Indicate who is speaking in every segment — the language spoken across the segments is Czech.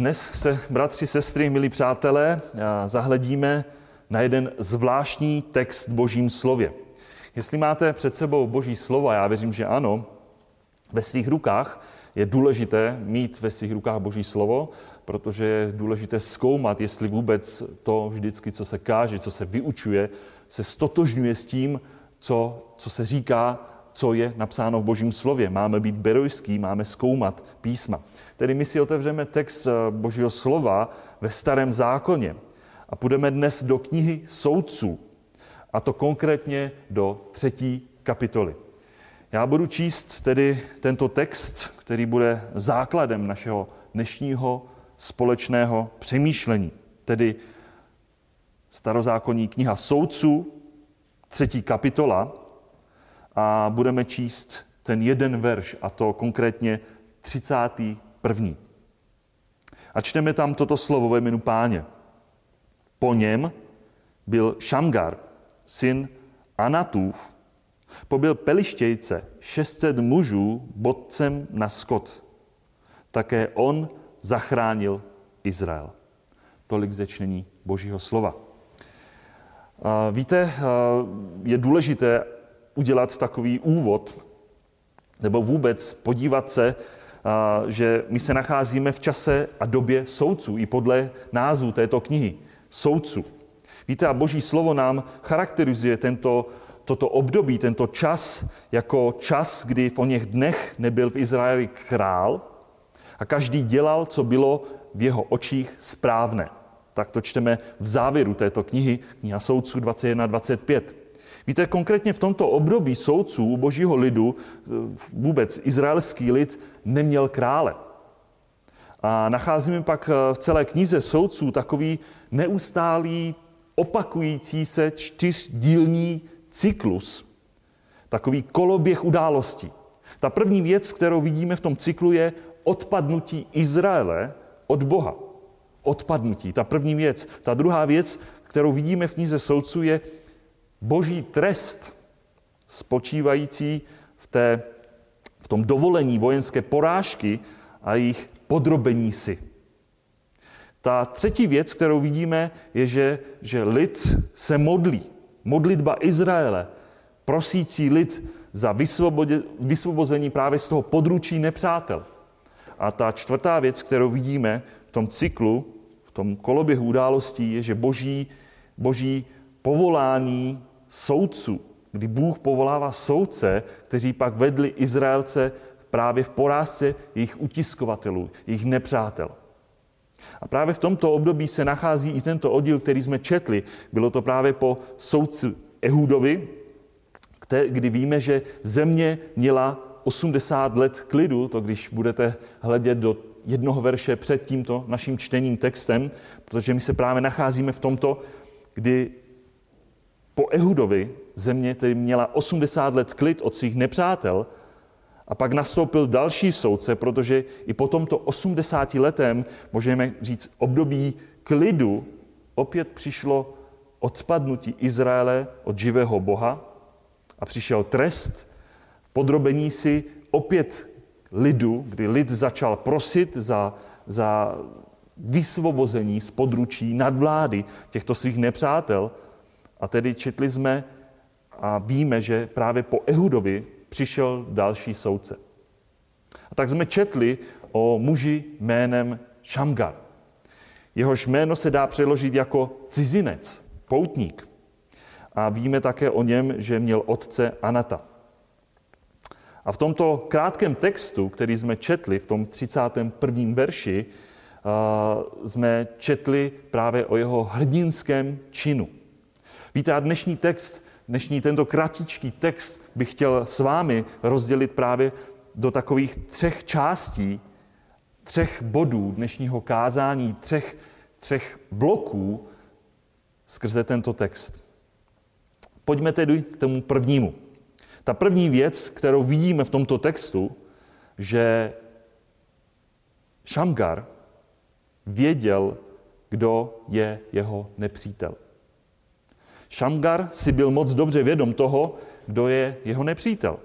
Speaker 1: Dnes se, bratři, sestry, milí přátelé, zahledíme na jeden zvláštní text Božím slově. Jestli máte před sebou Boží slovo, já věřím, že ano, ve svých rukách, je důležité mít ve svých rukách Boží slovo, protože je důležité zkoumat, jestli vůbec to vždycky, co se káže, co se vyučuje, se stotožňuje s tím, co, co se říká, co je napsáno v Božím slově. Máme být berojský, máme zkoumat písma. Tedy my si otevřeme text eh, Božího slova ve starém zákoně a půjdeme dnes do knihy soudců, a to konkrétně do třetí kapitoly. Já budu číst tedy tento text, který bude základem našeho dnešního společného přemýšlení, tedy starozákonní kniha soudců, třetí kapitola, a budeme číst ten jeden verš, a to konkrétně 31. A čteme tam toto slovo ve jménu páně. Po něm byl Šamgar, syn Anatův, pobyl Pelištějce 600 mužů bodcem na skot. Také on zachránil Izrael. Tolik zečtení Božího slova. Víte, je důležité udělat takový úvod, nebo vůbec podívat se, že my se nacházíme v čase a době soudců, i podle názvu této knihy. Soudců. Víte, a Boží slovo nám charakterizuje tento, toto období, tento čas, jako čas, kdy v o něch dnech nebyl v Izraeli král a každý dělal, co bylo v jeho očích správné. Tak to čteme v závěru této knihy, kniha soudců 21 25. Víte, konkrétně v tomto období soudců božího lidu vůbec izraelský lid neměl krále. A nacházíme pak v celé knize soudců takový neustálý, opakující se čtyřdílní cyklus, takový koloběh událostí. Ta první věc, kterou vidíme v tom cyklu, je odpadnutí Izraele od Boha. Odpadnutí, ta první věc. Ta druhá věc, kterou vidíme v knize soudců, je boží trest spočívající v, té, v tom dovolení vojenské porážky a jejich podrobení si. Ta třetí věc, kterou vidíme, je, že, že lid se modlí. Modlitba Izraele, prosící lid za vysvobození právě z toho područí nepřátel. A ta čtvrtá věc, kterou vidíme v tom cyklu, v tom koloběhu událostí, je, že boží, boží povolání soudců, kdy Bůh povolává soudce, kteří pak vedli Izraelce právě v porážce jejich utiskovatelů, jejich nepřátel. A právě v tomto období se nachází i tento oddíl, který jsme četli. Bylo to právě po soudci Ehudovi, kdy víme, že země měla 80 let klidu, to když budete hledět do jednoho verše před tímto naším čtením textem, protože my se právě nacházíme v tomto, kdy po Ehudovi země tedy měla 80 let klid od svých nepřátel a pak nastoupil další soudce, protože i po tomto 80 letem, můžeme říct, období klidu, opět přišlo odpadnutí Izraele od živého Boha a přišel trest, podrobení si opět lidu, kdy lid začal prosit za, za vysvobození z područí nadvlády těchto svých nepřátel. A tedy četli jsme a víme, že právě po Ehudovi přišel další soudce. A tak jsme četli o muži jménem Šamgar. Jehož jméno se dá přeložit jako cizinec, poutník. A víme také o něm, že měl otce Anata. A v tomto krátkém textu, který jsme četli, v tom 31. verši, jsme četli právě o jeho hrdinském činu. Víte, a dnešní text, dnešní tento kratičký text bych chtěl s vámi rozdělit právě do takových třech částí, třech bodů dnešního kázání, třech, třech bloků skrze tento text. Pojďme tedy k tomu prvnímu. Ta první věc, kterou vidíme v tomto textu, že Šamgar věděl, kdo je jeho nepřítel. Šamgar si byl moc dobře vědom toho, kdo je jeho nepřítel.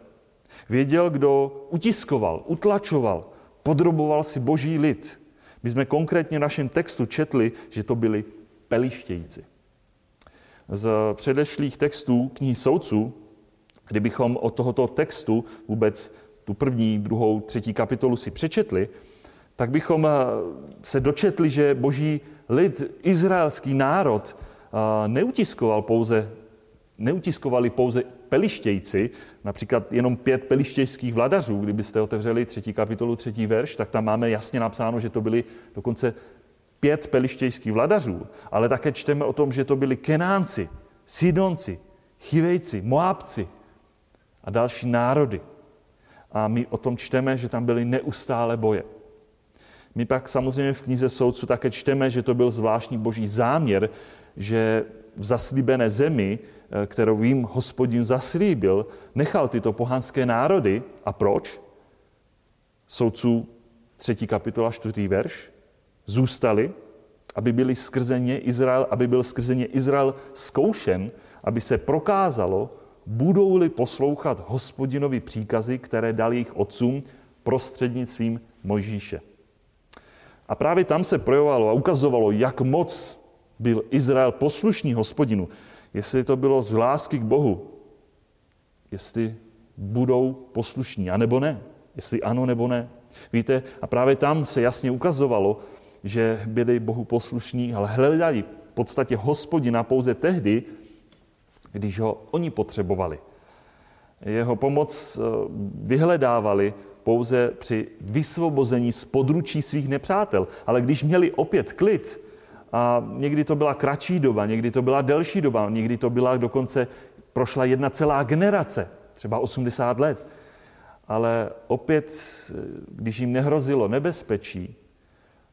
Speaker 1: Věděl, kdo utiskoval, utlačoval, podroboval si boží lid. My jsme konkrétně v našem textu četli, že to byli pelištějci. Z předešlých textů knihy soudců, kdybychom od tohoto textu vůbec tu první, druhou, třetí kapitolu si přečetli, tak bychom se dočetli, že boží lid, izraelský národ, neutiskoval pouze, neutiskovali pouze pelištějci, například jenom pět pelištějských vladařů, kdybyste otevřeli třetí kapitolu, třetí verš, tak tam máme jasně napsáno, že to byly dokonce pět pelištějských vladařů, ale také čteme o tom, že to byli Kenánci, Sidonci, Chivejci, Moabci a další národy. A my o tom čteme, že tam byly neustále boje. My pak samozřejmě v knize soudců také čteme, že to byl zvláštní boží záměr, že v zaslíbené zemi, eh, kterou jim hospodin zaslíbil, nechal tyto pohanské národy. A proč? Soudců 3. kapitola 4. verš. Zůstali, aby, byli skrze ně Izrael, aby byl skrze ně Izrael zkoušen, aby se prokázalo, budou-li poslouchat hospodinovi příkazy, které dal jejich otcům prostřednictvím Mojžíše. A právě tam se projevovalo a ukazovalo, jak moc byl Izrael poslušný hospodinu. Jestli to bylo z lásky k Bohu, jestli budou poslušní, anebo ne. Jestli ano nebo ne. Víte, a právě tam se jasně ukazovalo, že byli Bohu poslušní, ale hledali v podstatě hospodina pouze tehdy, když ho oni potřebovali. Jeho pomoc eh, vyhledávali pouze při vysvobození z područí svých nepřátel. Ale když měli opět klid, a někdy to byla kratší doba, někdy to byla delší doba, někdy to byla dokonce prošla jedna celá generace, třeba 80 let. Ale opět, když jim nehrozilo nebezpečí,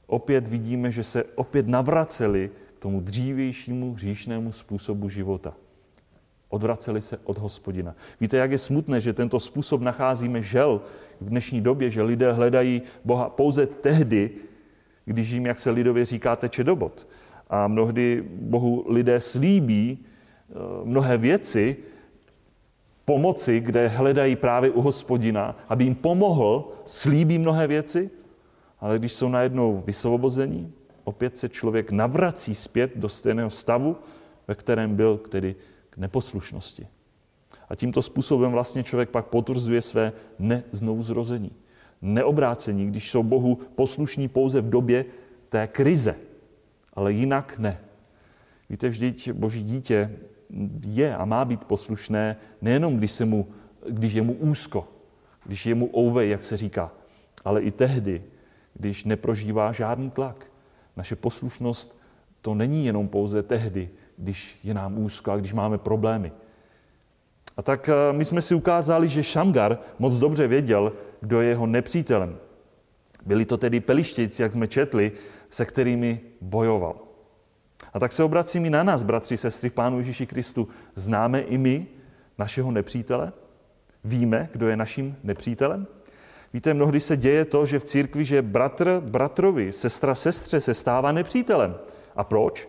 Speaker 1: opět vidíme, že se opět navraceli k tomu dřívějšímu hříšnému způsobu života. Odvraceli se od hospodina. Víte, jak je smutné, že tento způsob nacházíme žel v dnešní době, že lidé hledají Boha pouze tehdy, když jim, jak se lidově říká, teče do bod. A mnohdy Bohu lidé slíbí eh, mnohé věci, pomoci, kde hledají právě u hospodina, aby jim pomohl, slíbí mnohé věci, ale když jsou najednou vysvobození, opět se člověk navrací zpět do stejného stavu, ve kterém byl tedy k neposlušnosti. A tímto způsobem vlastně člověk pak potvrzuje své neznouzrození neobrácení, když jsou Bohu poslušní pouze v době té krize, ale jinak ne. Víte, vždyť Boží dítě je a má být poslušné nejenom, když, se mu, když je mu úzko, když je mu ouvej, jak se říká, ale i tehdy, když neprožívá žádný tlak. Naše poslušnost to není jenom pouze tehdy, když je nám úzko a když máme problémy. A tak eh, my jsme si ukázali, že Šamgar moc dobře věděl, kdo je jeho nepřítelem. Byli to tedy pelištějci, jak jsme četli, se kterými bojoval. A tak se obracím i na nás, bratři, sestry v Pánu Ježíši Kristu. Známe i my našeho nepřítele? Víme, kdo je naším nepřítelem? Víte, mnohdy se děje to, že v církvi, že bratr bratrovi, sestra sestře se stává nepřítelem. A proč?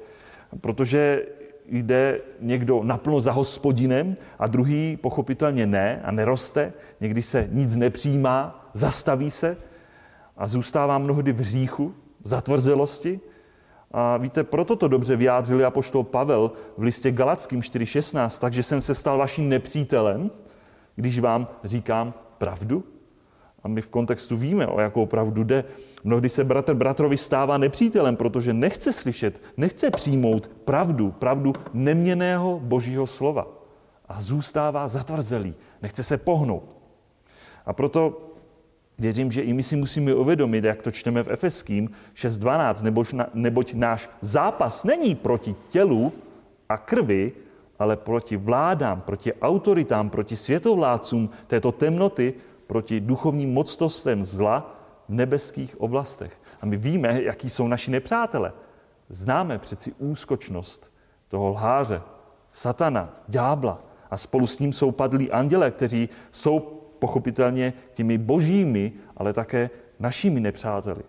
Speaker 1: Protože jde někdo naplno za hospodinem a druhý pochopitelně ne a neroste, někdy se nic nepřijímá, zastaví se a zůstává mnohdy v hříchu, zatvrzelosti. A víte, proto to dobře vyjádřil apoštol Pavel v listě Galackým 4.16, takže jsem se stal vaším nepřítelem, když vám říkám pravdu. A my v kontextu víme, o jakou pravdu jde. Mnohdy se bratr bratrovi stává nepřítelem, protože nechce slyšet, nechce přijmout pravdu, pravdu neměného božího slova. A zůstává zatvrzelý, nechce se pohnout. A proto věřím, že i my si musíme uvědomit, jak to čteme v Efeským 6.12, neboť, neboť náš zápas není proti tělu a krvi, ale proti vládám, proti autoritám, proti světovládcům této temnoty, proti duchovním mocnostem zla v nebeských oblastech. A my víme, jaký jsou naši nepřátelé. Známe přeci úskočnost toho lháře, satana, ďábla a spolu s ním jsou padlí anděle, kteří jsou pochopitelně těmi božími, ale také našimi nepřáteli.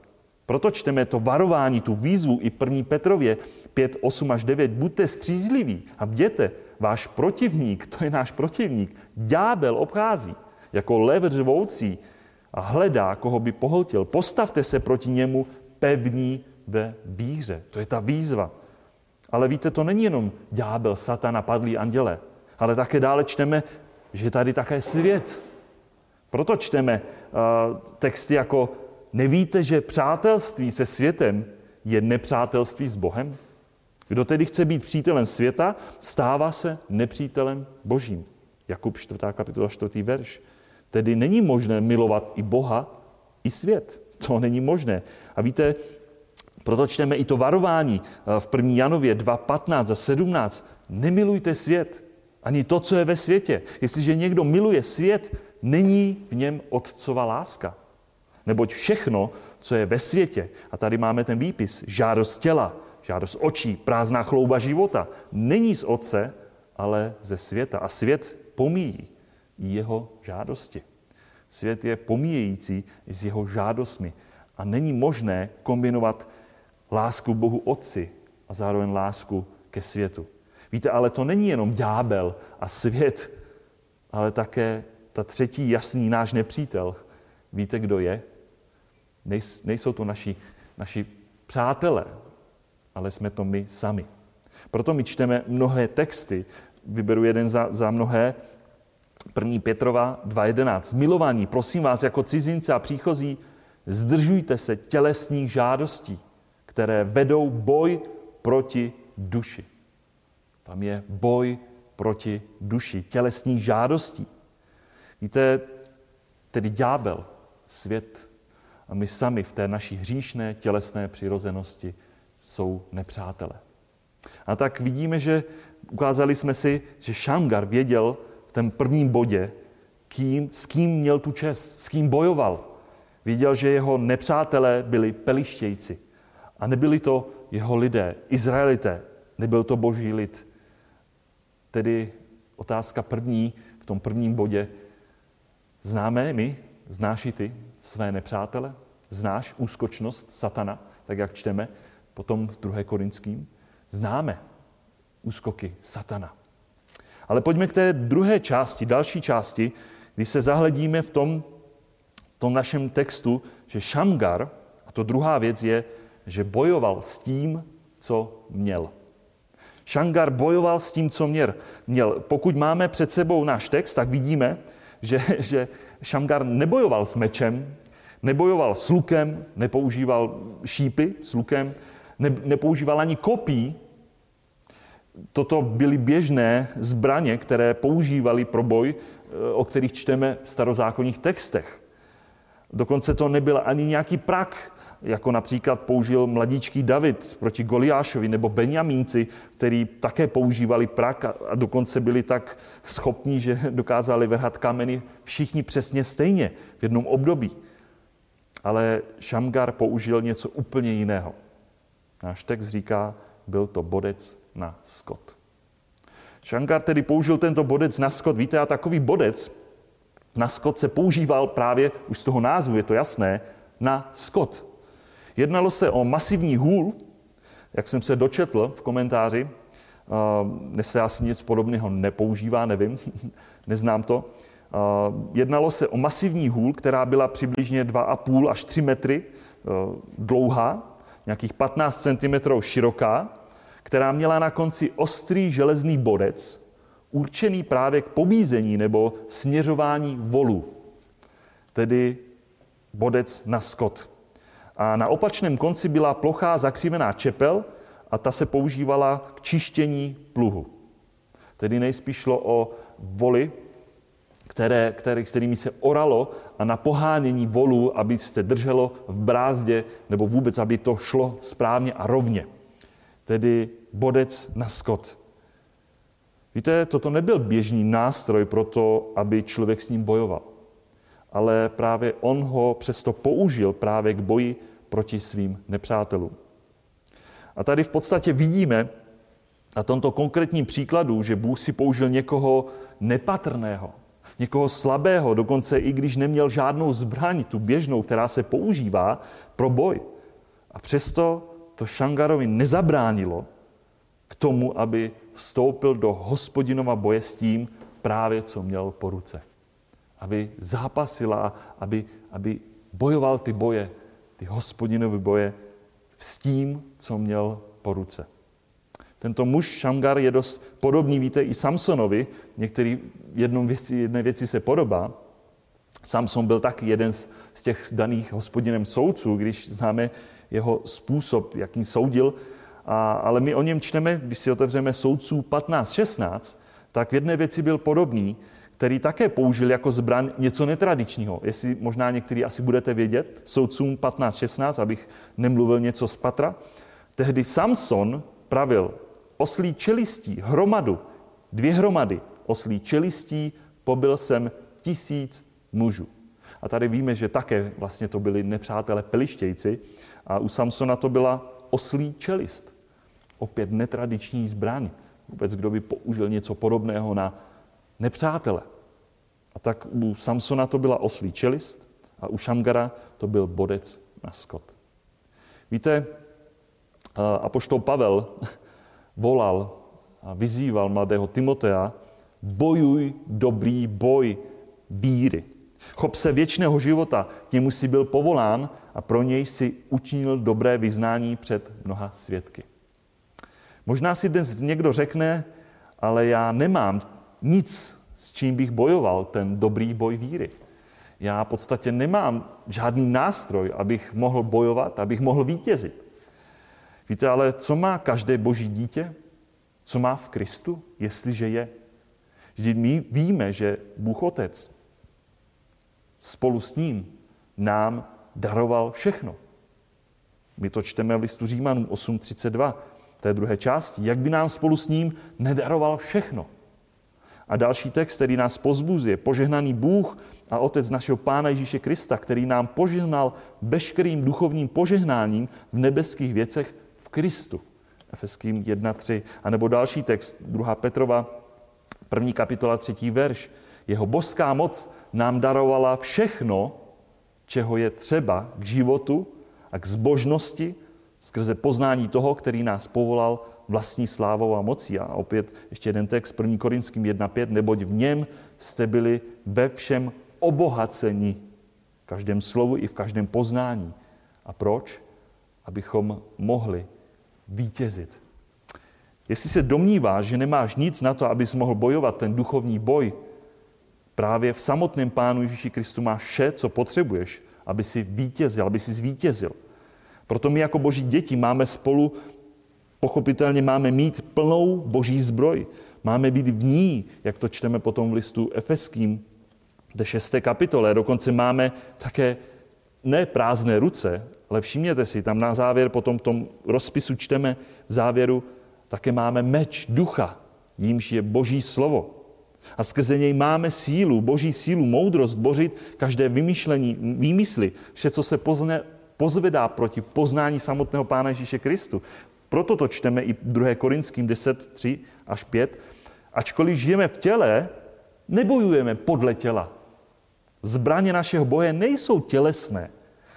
Speaker 1: Proto čteme to varování, tu výzvu i 1. Petrově 5, 8 až 9. Buďte střízliví a bděte, váš protivník, to je náš protivník, ďábel obchází jako lev řvoucí a hledá, koho by pohltil. Postavte se proti němu pevní ve víře. To je ta výzva. Ale víte, to není jenom ďábel, satana, padlí anděle, ale také dále čteme, že je tady také svět. Proto čteme uh, texty jako nevíte, že přátelství se světem je nepřátelství s Bohem? Kdo tedy chce být přítelem světa, stává se nepřítelem božím. Jakub 4. kapitola 4. verš. Tedy není možné milovat i Boha, i svět. To není možné. A víte, proto čteme i to varování eh, v 1. Janově 2, 15 a 17. Nemilujte svět, ani to, co je ve světě. Jestliže někdo miluje svět, není v něm otcova láska. Neboť všechno, co je ve světě, a tady máme ten výpis, žádost těla, žádost očí, prázdná chlouba života, není z otce, ale ze světa. A svět pomíjí jeho žádosti. Svět je pomíjející s jeho žádostmi. A není možné kombinovat lásku Bohu Otci a zároveň lásku ke světu. Víte, ale to není jenom ďábel a svět, ale také ta třetí jasný náš nepřítel. Víte, kdo je? Nejsou to naši, naši přátelé, ale jsme to my sami. Proto my čteme mnohé texty, vyberu jeden za, za mnohé, 1. Petrova 2.11. Milování, prosím vás, jako cizince a příchozí, zdržujte se tělesných žádostí, které vedou boj proti duši. Tam je boj proti duši, tělesných žádostí. Víte, tedy ďábel, svět a my sami v té naší hříšné tělesné přirozenosti jsou nepřátelé. A tak vidíme, že ukázali jsme si, že Šamgar věděl tom prvním bodě, kým, s kým měl tu čest, s kým bojoval. Viděl, že jeho nepřátelé byli pelištějci. A nebyli to jeho lidé, Izraelité, nebyl to boží lid. Tedy otázka první v tom prvním bodě. Známe my, znáš i ty své nepřátele? Znáš úskočnost satana, tak jak čteme potom v 2. Korinským? Známe úskoky satana. Ale pojďme k té druhé části, další části, kdy se zahledíme v tom, v tom našem textu, že Šamgar, a to druhá věc je, že bojoval s tím, co měl. Šangar bojoval s tím, co měl. měl. Pokud máme před sebou náš text, tak vidíme, že, že Šangar nebojoval s mečem, nebojoval s lukem, nepoužíval šípy s lukem, ne, nepoužíval ani kopí. Toto byly běžné zbraně, které používali pro boj, eh, o kterých čteme v starozákonních textech. Dokonce to nebyl ani nějaký prak, jako například použil mladíčký David proti Goliášovi nebo Benjamínci, který také používali prak a dokonce byli tak schopní, že dokázali vrhat kameny všichni přesně stejně v jednom období. Ale Šamgar použil něco úplně jiného. Náš text říká, byl to bodec na skot. Šamgar tedy použil tento bodec na skot. Víte, a takový bodec na skot se používal právě, už z toho názvu je to jasné, na skot. Jednalo se o masivní hůl, jak jsem se dočetl v komentáři, dnes se asi nic podobného nepoužívá, nevím, neznám to. Jednalo se o masivní hůl, která byla přibližně 2,5 až 3 metry dlouhá, nějakých 15 cm široká, která měla na konci ostrý železný bodec, určený právě k pobízení nebo směřování volu, tedy bodec na skot. A na opačném konci byla plochá zakřívená čepel a ta se používala k čištění pluhu. Tedy nejspíš šlo o voly, které, které, kterými se oralo a na pohánění volů, aby se drželo v brázdě, nebo vůbec, aby to šlo správně a rovně. Tedy bodec na skot. Víte, toto nebyl běžný nástroj pro to, aby člověk s ním bojoval ale právě on ho přesto použil právě k boji proti svým nepřátelům. A tady v podstatě vidíme na tomto konkrétním příkladu, že Bůh si použil někoho nepatrného, někoho slabého, dokonce i když neměl žádnou zbraň, tu běžnou, která se používá pro boj. A přesto to Šangarovi nezabránilo k tomu, aby vstoupil do hospodinova boje s tím právě, co měl po ruce aby zápasila, aby, aby bojoval ty boje, ty hospodinové boje s tím, co měl po ruce. Tento muž Šamgar je dost podobný, víte, i Samsonovi. Některý jednou věci, jedné věci se podobá. Samson byl taky jeden z, z těch daných hospodinem soudců, když známe jeho způsob, jakým soudil. A, ale my o něm čteme, když si otevřeme soudců 15-16, tak v jedné věci byl podobný, který také použil jako zbraň něco netradičního. Jestli možná některý asi budete vědět, soudcům 15-16, abych nemluvil něco z patra. Tehdy Samson pravil oslí čelistí, hromadu, dvě hromady oslí čelistí, pobyl jsem tisíc mužů. A tady víme, že také vlastně to byli nepřátelé pelištějci a u Samsona to byla oslí čelist. Opět netradiční zbraň. Vůbec kdo by použil něco podobného na nepřátele. A tak u Samsona to byla oslí čelist a u Šamgara to byl bodec na skot. Víte, apoštol Pavel volal a vyzýval mladého Timotea, bojuj dobrý boj víry. Chop se věčného života, k němu si byl povolán a pro něj si učinil dobré vyznání před mnoha svědky. Možná si dnes někdo řekne, ale já nemám nic, s čím bych bojoval ten dobrý boj víry. Já v podstatě nemám žádný nástroj, abych mohl bojovat, abych mohl vítězit. Víte, ale co má každé boží dítě? Co má v Kristu, jestliže je? Vždyť my víme, že Bůh Otec spolu s ním nám daroval všechno. My to čteme v listu Římanům 8.32, té druhé části. Jak by nám spolu s ním nedaroval všechno? A další text, který nás pozbuzuje, požehnaný Bůh a Otec našeho Pána Ježíše Krista, který nám požehnal veškerým duchovním požehnáním v nebeských věcech v Kristu. Efeským 1.3. A nebo další text, 2. Petrova, první kapitola, třetí verš. Jeho božská moc nám darovala všechno, čeho je třeba k životu a k zbožnosti skrze poznání toho, který nás povolal vlastní slávou a mocí. A opět ještě jeden text, 1. Korinským 1.5, neboť v něm jste byli ve všem obohaceni, v každém slovu i v každém poznání. A proč? Abychom mohli vítězit. Jestli se domníváš, že nemáš nic na to, abys mohl bojovat ten duchovní boj, právě v samotném Pánu Ježíši Kristu máš vše, co potřebuješ, aby si vítězil, aby si zvítězil. Proto my jako boží děti máme spolu, pochopitelně máme mít plnou boží zbroj. Máme být v ní, jak to čteme potom v listu Efeským, ve šesté kapitole. Dokonce máme také ne prázdné ruce, ale všimněte si, tam na závěr potom v tom rozpisu čteme v závěru, také máme meč ducha, jímž je boží slovo. A skrze něj máme sílu, boží sílu, moudrost bořit každé vymýšlení, výmysly, vše, co se pozne, pozvedá proti poznání samotného Pána Ježíše Kristu. Proto to čteme i 2. Korinským 10, 3 až 5. Ačkoliv žijeme v těle, nebojujeme podle těla. Zbraně našeho boje nejsou tělesné,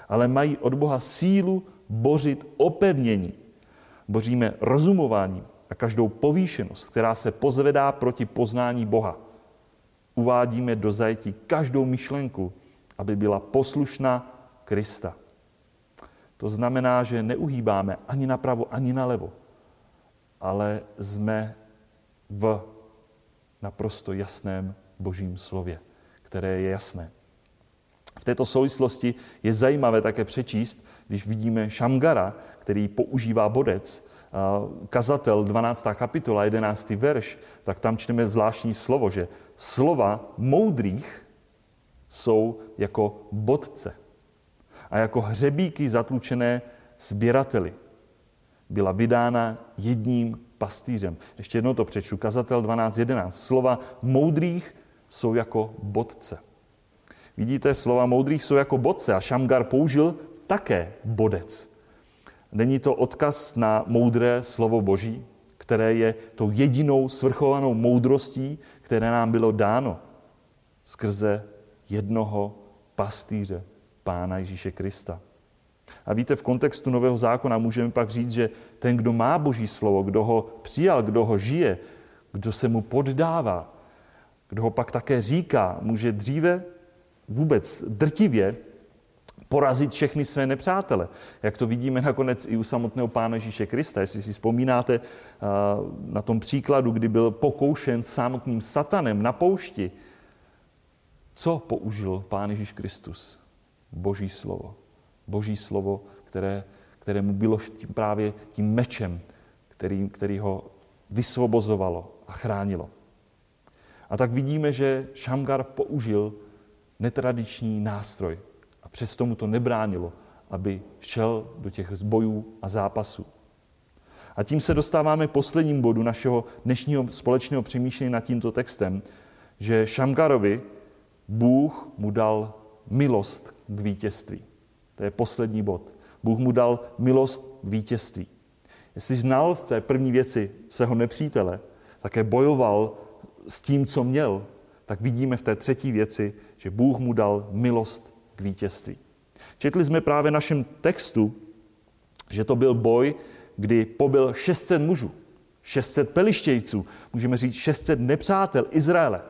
Speaker 1: ale mají od Boha sílu bořit opevnění. Boříme rozumováním a každou povýšenost, která se pozvedá proti poznání Boha. Uvádíme do zajetí každou myšlenku, aby byla poslušná Krista. To znamená, že neuhýbáme ani napravo, ani nalevo, ale jsme v naprosto jasném božím slově, které je jasné. V této souvislosti je zajímavé také přečíst, když vidíme Šamgara, který používá bodec, kazatel 12. kapitola, 11. verš, tak tam čteme zvláštní slovo, že slova moudrých jsou jako bodce a jako hřebíky zatlučené sběrateli. Byla vydána jedním pastýřem. Ještě jednou to přečtu. Kazatel 12.11. Slova moudrých jsou jako bodce. Vidíte, slova moudrých jsou jako bodce a Šamgar použil také bodec. Není to odkaz na moudré slovo Boží, které je tou jedinou svrchovanou moudrostí, které nám bylo dáno skrze jednoho pastýře, Pána Ježíše Krista. A víte, v kontextu Nového zákona můžeme pak říct, že ten, kdo má Boží slovo, kdo ho přijal, kdo ho žije, kdo se mu poddává, kdo ho pak také říká, může dříve vůbec drtivě porazit všechny své nepřátele. Jak to vidíme nakonec i u samotného Pána Ježíše Krista. Jestli si vzpomínáte na tom příkladu, kdy byl pokoušen samotným satanem na poušti, co použil Pán Ježíš Kristus? Boží slovo. Boží slovo, které, které mu bylo tím právě tím mečem, který, který ho vysvobozovalo a chránilo. A tak vidíme, že Šamgar použil netradiční nástroj přesto mu to nebránilo, aby šel do těch zbojů a zápasů. A tím se dostáváme k posledním bodu našeho dnešního společného přemýšlení nad tímto textem, že Šamgarovi Bůh mu dal milost k vítězství. To je poslední bod. Bůh mu dal milost k vítězství. Jestli znal v té první věci svého nepřítele, také bojoval s tím, co měl, tak vidíme v té třetí věci, že Bůh mu dal milost k vítězství. Četli jsme právě našem textu, že to byl boj, kdy pobyl 600 mužů, 600 pelištějců, můžeme říct 600 nepřátel Izraele.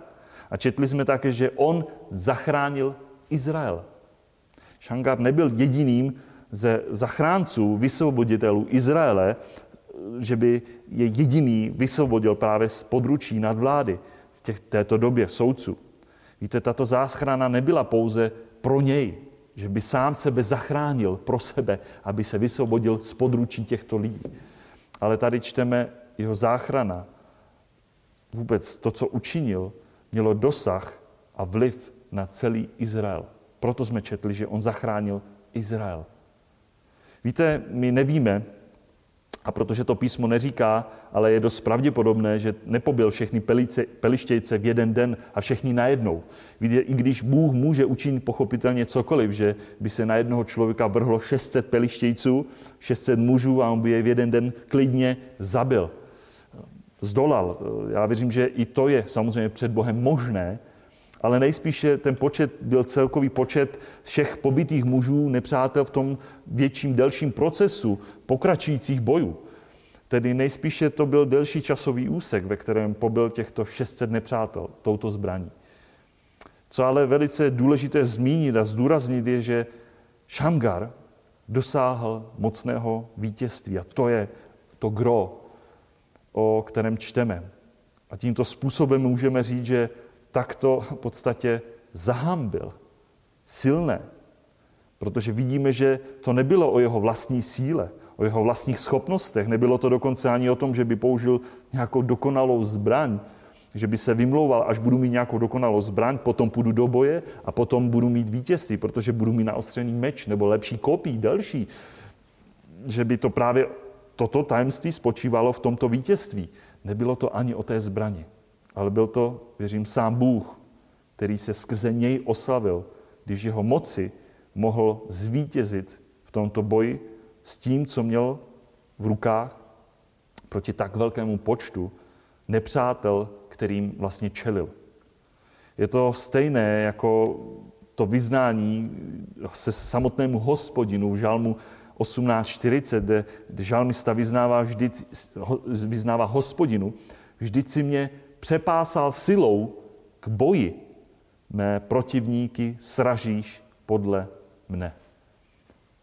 Speaker 1: A četli jsme také, že on zachránil Izrael. Šangar nebyl jediným ze zachránců, vysvoboditelů Izraele, že by je jediný vysvobodil právě z područí nadvlády v těch, této době soudců. Víte, tato záchrana nebyla pouze pro něj, že by sám sebe zachránil pro sebe, aby se vysvobodil z područí těchto lidí. Ale tady čteme jeho záchrana, vůbec to, co učinil, mělo dosah a vliv na celý Izrael. Proto jsme četli, že on zachránil Izrael. Víte, my nevíme, a protože to písmo neříká, ale je dost pravděpodobné, že nepobil všechny pelice, pelištějce v jeden den a všechny najednou. I když Bůh může učinit pochopitelně cokoliv, že by se na jednoho člověka vrhlo 600 pelištějců, 600 mužů a on by je v jeden den klidně zabil, zdolal. Já věřím, že i to je samozřejmě před Bohem možné, ale nejspíše ten počet byl celkový počet všech pobytých mužů, nepřátel v tom větším, delším procesu pokračujících bojů. Tedy nejspíše to byl delší časový úsek, ve kterém pobyl těchto 600 nepřátel touto zbraní. Co ale velice důležité zmínit a zdůraznit je, že Šamgar dosáhl mocného vítězství. A to je to gro, o kterém čteme. A tímto způsobem můžeme říct, že takto v podstatě zahambil silné. Protože vidíme, že to nebylo o jeho vlastní síle, o jeho vlastních schopnostech. Nebylo to dokonce ani o tom, že by použil nějakou dokonalou zbraň, že by se vymlouval, až budu mít nějakou dokonalou zbraň, potom půjdu do boje a potom budu mít vítězství, protože budu mít naostřený meč nebo lepší kopí, další. Že by to právě toto tajemství spočívalo v tomto vítězství. Nebylo to ani o té zbrani ale byl to, věřím, sám Bůh, který se skrze něj oslavil, když jeho moci mohl zvítězit v tomto boji s tím, co měl v rukách proti tak velkému počtu nepřátel, kterým vlastně čelil. Je to stejné jako to vyznání se samotnému hospodinu v žalmu 18.40, kde, kde žalmista vyznává, vždy, vyznává hospodinu, vždyť si mě přepásal silou k boji. Mé protivníky sražíš podle mne.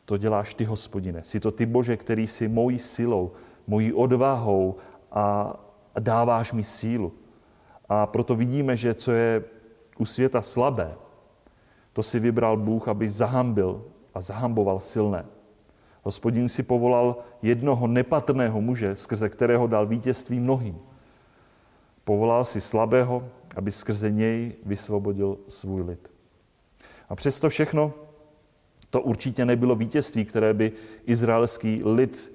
Speaker 1: To děláš ty, hospodine. Jsi to ty, Bože, který si mojí silou, mojí odvahou a dáváš mi sílu. A proto vidíme, že co je u světa slabé, to si vybral Bůh, aby zahambil a zahamboval silné. Hospodin si povolal jednoho nepatrného muže, skrze kterého dal vítězství mnohým. Povolal si slabého, aby skrze něj vysvobodil svůj lid. A přesto všechno to určitě nebylo vítězství, které by izraelský lid,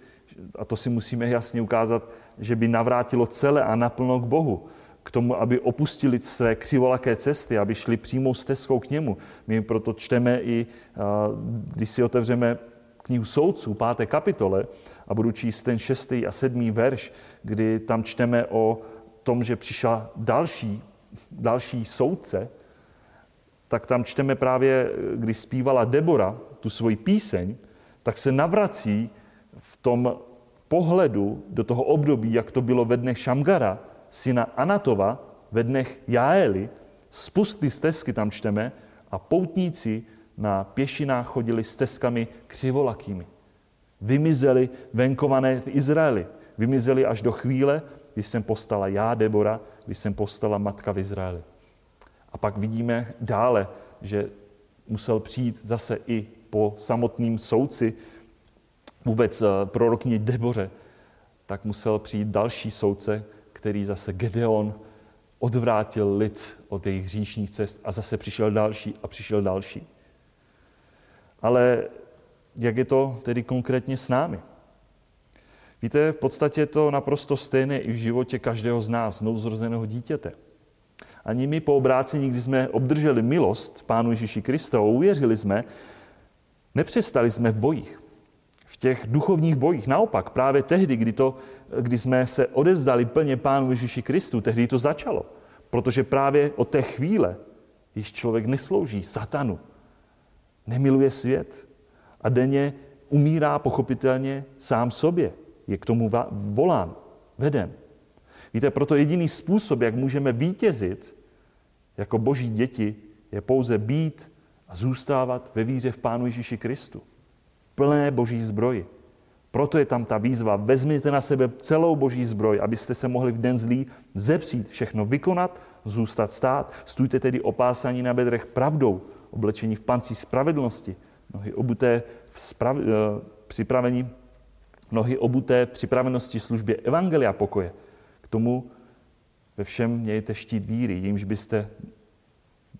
Speaker 1: a to si musíme jasně ukázat, že by navrátilo celé a naplno k Bohu, k tomu, aby opustili své křivolaké cesty, aby šli přímou stezkou k němu. My proto čteme i, když si otevřeme knihu soudců, páté kapitole, a budu číst ten šestý a sedmý verš, kdy tam čteme o tom, že přišla další, další soudce, tak tam čteme právě, když zpívala Debora tu svoji píseň, tak se navrací v tom pohledu do toho období, jak to bylo ve dnech Šamgara, syna Anatova, ve dnech Jaeli, spustly stezky tam čteme a poutníci na pěšinách chodili stezkami křivolakými. Vymizeli venkované v Izraeli. Vymizeli až do chvíle, když jsem postala já, Debora, když jsem postala matka v Izraeli. A pak vidíme dále, že musel přijít zase i po samotným soudci, vůbec eh, prorokyni Deboře, tak musel přijít další soudce, který zase Gedeon odvrátil lid od jejich hříšních cest a zase přišel další a přišel další. Ale jak je to tedy konkrétně s námi? Víte, v podstatě je to naprosto stejné i v životě každého z nás, nouzrozeného dítěte. Ani my po obrácení, když jsme obdrželi milost Pánu Ježíši Krista a uvěřili jsme, nepřestali jsme v bojích. V těch duchovních bojích. Naopak, právě tehdy, kdy, to, kdy jsme se odevzdali plně Pánu Ježíši Kristu, tehdy to začalo. Protože právě od té chvíle, když člověk neslouží satanu, nemiluje svět a denně umírá pochopitelně sám sobě. Je k tomu volán, veden. Víte, proto jediný způsob, jak můžeme vítězit jako boží děti, je pouze být a zůstávat ve víře v Pánu Ježíši Kristu. Plné boží zbroji. Proto je tam ta výzva, vezměte na sebe celou boží zbroj, abyste se mohli v den zlý zepřít, všechno vykonat, zůstat stát. Stůjte tedy opásaní na bedrech pravdou, oblečení v panci spravedlnosti, nohy obuté sprav, eh, připravení, nohy obuté v připravenosti službě Evangelia pokoje. K tomu ve všem mějte štít víry, jimž byste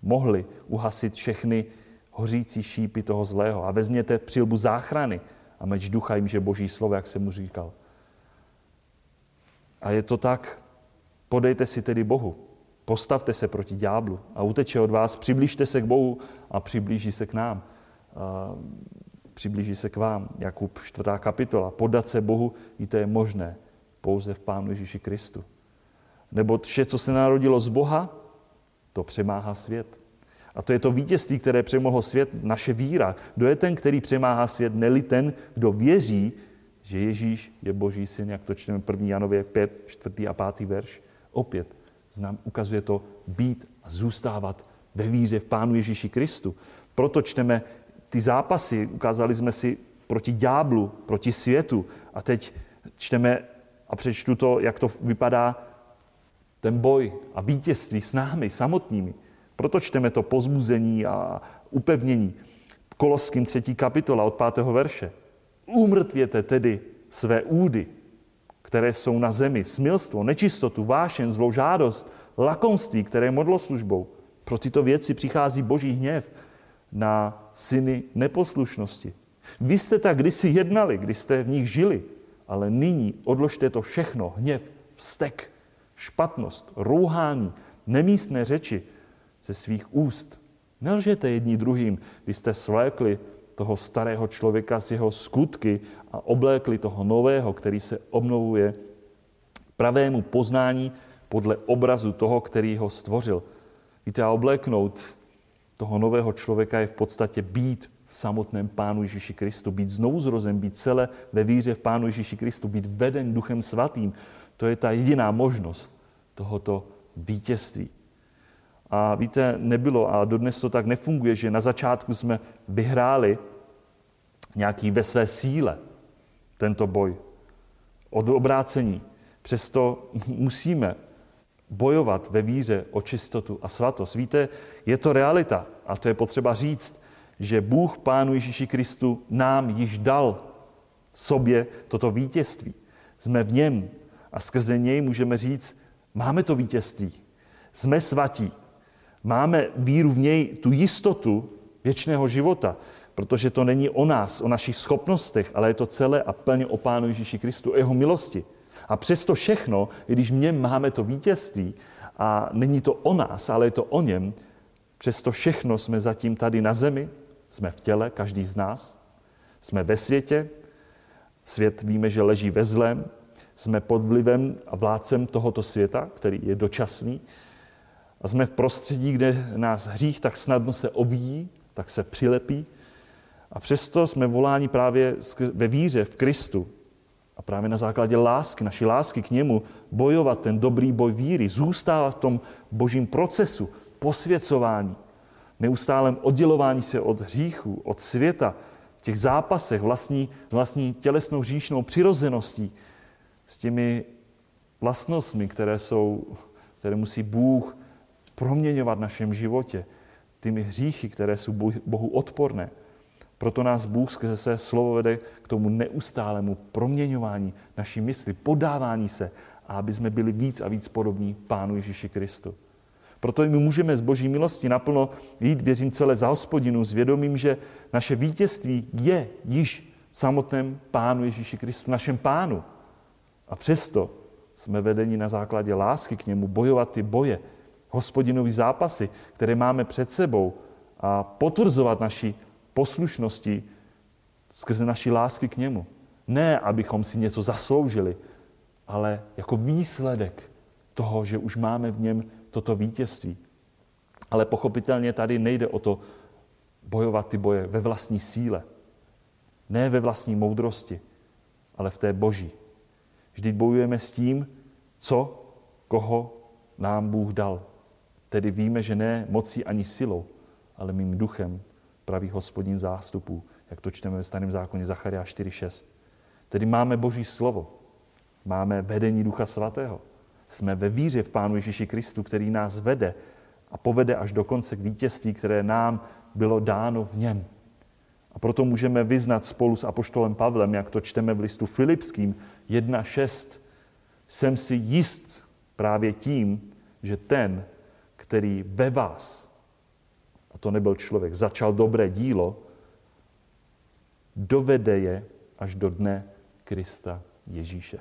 Speaker 1: mohli uhasit všechny hořící šípy toho zlého. A vezměte přilbu záchrany a meč ducha, jimž je boží slovo, jak jsem mu říkal. A je to tak, podejte si tedy Bohu. Postavte se proti ďáblu a uteče od vás, přiblížte se k Bohu a přiblíží se k nám. Přiblíží se k vám. Jakub 4. kapitola. Podat se Bohu, i to je možné pouze v Pánu Ježíši Kristu. Nebo vše, co se narodilo z Boha, to přemáhá svět. A to je to vítězství, které přemohlo svět, naše víra. Kdo je ten, který přemáhá svět, neli ten, kdo věří, že Ježíš je Boží syn, jak to čteme 1. Janově 5, 4. a 5. verš. Opět znám, ukazuje to být a zůstávat ve víře v Pánu Ježíši Kristu. Proto čteme ty zápasy, ukázali jsme si proti ďáblu, proti světu. A teď čteme a přečtu to, jak to vypadá ten boj a vítězství s námi samotnými. Proto čteme to pozbuzení a upevnění. Koloským třetí kapitola od pátého verše. Umrtvěte tedy své údy, které jsou na zemi, smilstvo, nečistotu, vášen, zlou žádost, lakomství, které je modloslužbou. Pro tyto věci přichází boží hněv na syny neposlušnosti. Vy jste tak kdysi jednali, když jste v nich žili, ale nyní odložte to všechno, hněv, vztek, špatnost, rouhání, nemístné řeči ze svých úst. Nelžete jední druhým, když jste svlékli toho starého člověka z jeho skutky a oblékli toho nového, který se obnovuje pravému poznání podle obrazu toho, který ho stvořil. Víte, a obléknout toho nového člověka je v podstatě být v samotném Pánu Ježíši Kristu, být znovu zrozen, být celé ve víře v Pánu Ježíši Kristu, být veden Duchem Svatým. To je ta jediná možnost tohoto vítězství. A víte, nebylo a dodnes to tak nefunguje, že na začátku jsme vyhráli nějaký ve své síle tento boj od obrácení. Přesto musíme bojovat ve víře o čistotu a svatost. Víte, je to realita a to je potřeba říct, že Bůh Pánu Ježíši Kristu nám již dal sobě toto vítězství. Jsme v něm a skrze něj můžeme říct, máme to vítězství, jsme svatí, máme víru v něj, tu jistotu věčného života, protože to není o nás, o našich schopnostech, ale je to celé a plně o Pánu Ježíši Kristu, o jeho milosti. A přesto všechno, i když něm máme to vítězství a není to o nás, ale je to o něm, přesto všechno jsme zatím tady na zemi, jsme v těle, každý z nás, jsme ve světě, svět víme, že leží ve zlém, jsme pod vlivem a vládcem tohoto světa, který je dočasný, a jsme v prostředí, kde nás hřích tak snadno se obíjí, tak se přilepí. A přesto jsme voláni právě ve víře v Kristu, a právě na základě lásky, naší lásky k němu, bojovat ten dobrý boj víry, zůstávat v tom božím procesu, posvěcování. neustálém oddělování se od hříchu, od světa, v těch zápasech vlastní, vlastní tělesnou hříšnou přirozeností, s těmi vlastnostmi, které, jsou, které musí Bůh proměňovat v našem životě, těmi hříchy, které jsou Bohu odporné. Proto nás Bůh skrze své slovo vede k tomu neustálému proměňování naší mysli, podávání se, aby jsme byli víc a víc podobní Pánu Ježíši Kristu. Proto my můžeme z boží milosti naplno jít, věřím, celé za hospodinu s vědomím, že naše vítězství je již samotném Pánu Ježíši Kristu, našem Pánu. A přesto jsme vedeni na základě lásky k němu bojovat ty boje, hospodinový zápasy, které máme před sebou a potvrzovat naši poslušnosti skrze naší lásky k němu. Ne, abychom si něco zasloužili, ale jako výsledek toho, že už máme v něm toto vítězství. Ale pochopitelně tady nejde o to bojovat ty boje ve vlastní síle. Ne ve vlastní moudrosti, ale v té boží. Vždyť bojujeme s tím, co, koho nám Bůh dal. Tedy víme, že ne mocí ani silou, ale mým duchem, pravý hospodin zástupů, jak to čteme ve starém zákoně Zacharia 4.6. Tedy máme Boží slovo, máme vedení Ducha Svatého. Jsme ve víře v Pánu Ježíši Kristu, který nás vede a povede až do konce k vítězství, které nám bylo dáno v něm. A proto můžeme vyznat spolu s apoštolem Pavlem, jak to čteme v listu Filipským 1.6. Jsem si jist právě tím, že ten, který ve vás, a to nebyl člověk, začal dobré dílo, dovede je až do dne Krista Ježíše.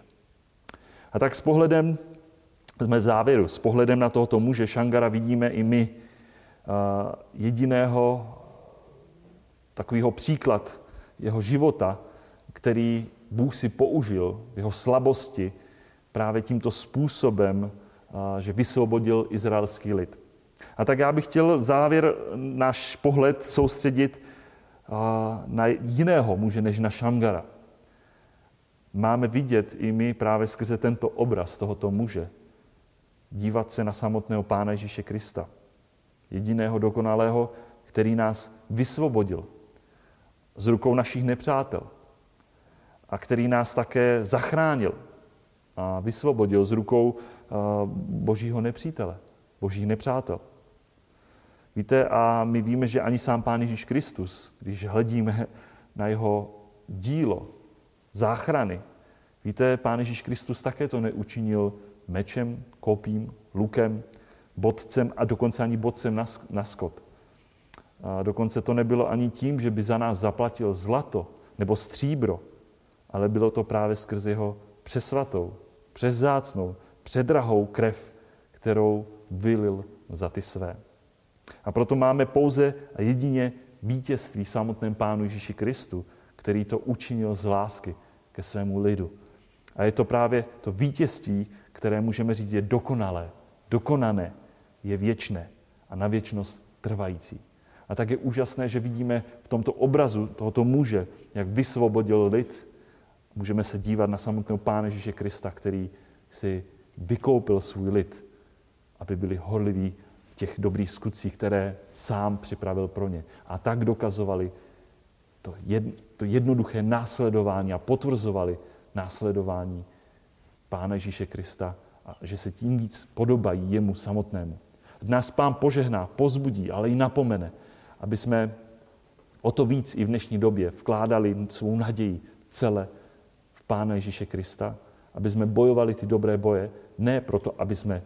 Speaker 1: A tak s pohledem, jsme v závěru, s pohledem na tohoto muže Šangara vidíme i my jediného takového příklad jeho života, který Bůh si použil v jeho slabosti právě tímto způsobem, že vysvobodil izraelský lid. A tak já bych chtěl závěr náš pohled soustředit na jiného muže než na Šangara máme vidět i my právě skrze tento obraz tohoto muže, dívat se na samotného Pána Ježíše Krista, jediného dokonalého, který nás vysvobodil z rukou našich nepřátel a který nás také zachránil a vysvobodil z rukou božího nepřítele, božích nepřátel. Víte, a my víme, že ani sám Pán Ježíš Kristus, když hledíme na jeho dílo, záchrany. Víte, Pán Ježíš Kristus také to neučinil mečem, kopím, lukem, bodcem a dokonce ani bodcem na, skot. A dokonce to nebylo ani tím, že by za nás zaplatil zlato nebo stříbro, ale bylo to právě skrze jeho přesvatou, přezácnou, předrahou krev, kterou vylil za ty své. A proto máme pouze a jedině vítězství samotném Pánu Ježíši Kristu, který to učinil z lásky ke svému lidu. A je to právě to vítězství, které můžeme říct je dokonalé, dokonané, je věčné a na věčnost trvající. A tak je úžasné, že vidíme v tomto obrazu tohoto muže, jak vysvobodil lid. Můžeme se dívat na samotného Pána Ježíše Krista, který si vykoupil svůj lid, aby byli horliví v těch dobrých skutcích, které sám připravil pro ně. A tak dokazovali to, jedno, to jednoduché následování a potvrzovali následování Pána Ježíše Krista a že se tím víc podobají jemu samotnému. Dnes Pán požehná, pozbudí, ale i napomene, aby jsme o to víc i v dnešní době vkládali svou naději celé v Pána Ježíše Krista, aby jsme bojovali ty dobré boje, ne proto, aby jsme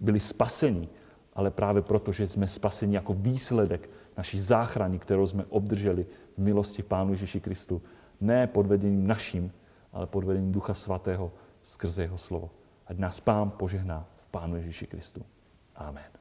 Speaker 1: byli spaseni, ale právě proto, že jsme spaseni jako výsledek naší záchrany, kterou jsme obdrželi v milosti Pánu Ježíši Kristu. Ne pod vedením naším, ale pod vedením Ducha Svatého skrze jeho slovo. Ať nás Pán požehná v Pánu Ježíši Kristu. Amen.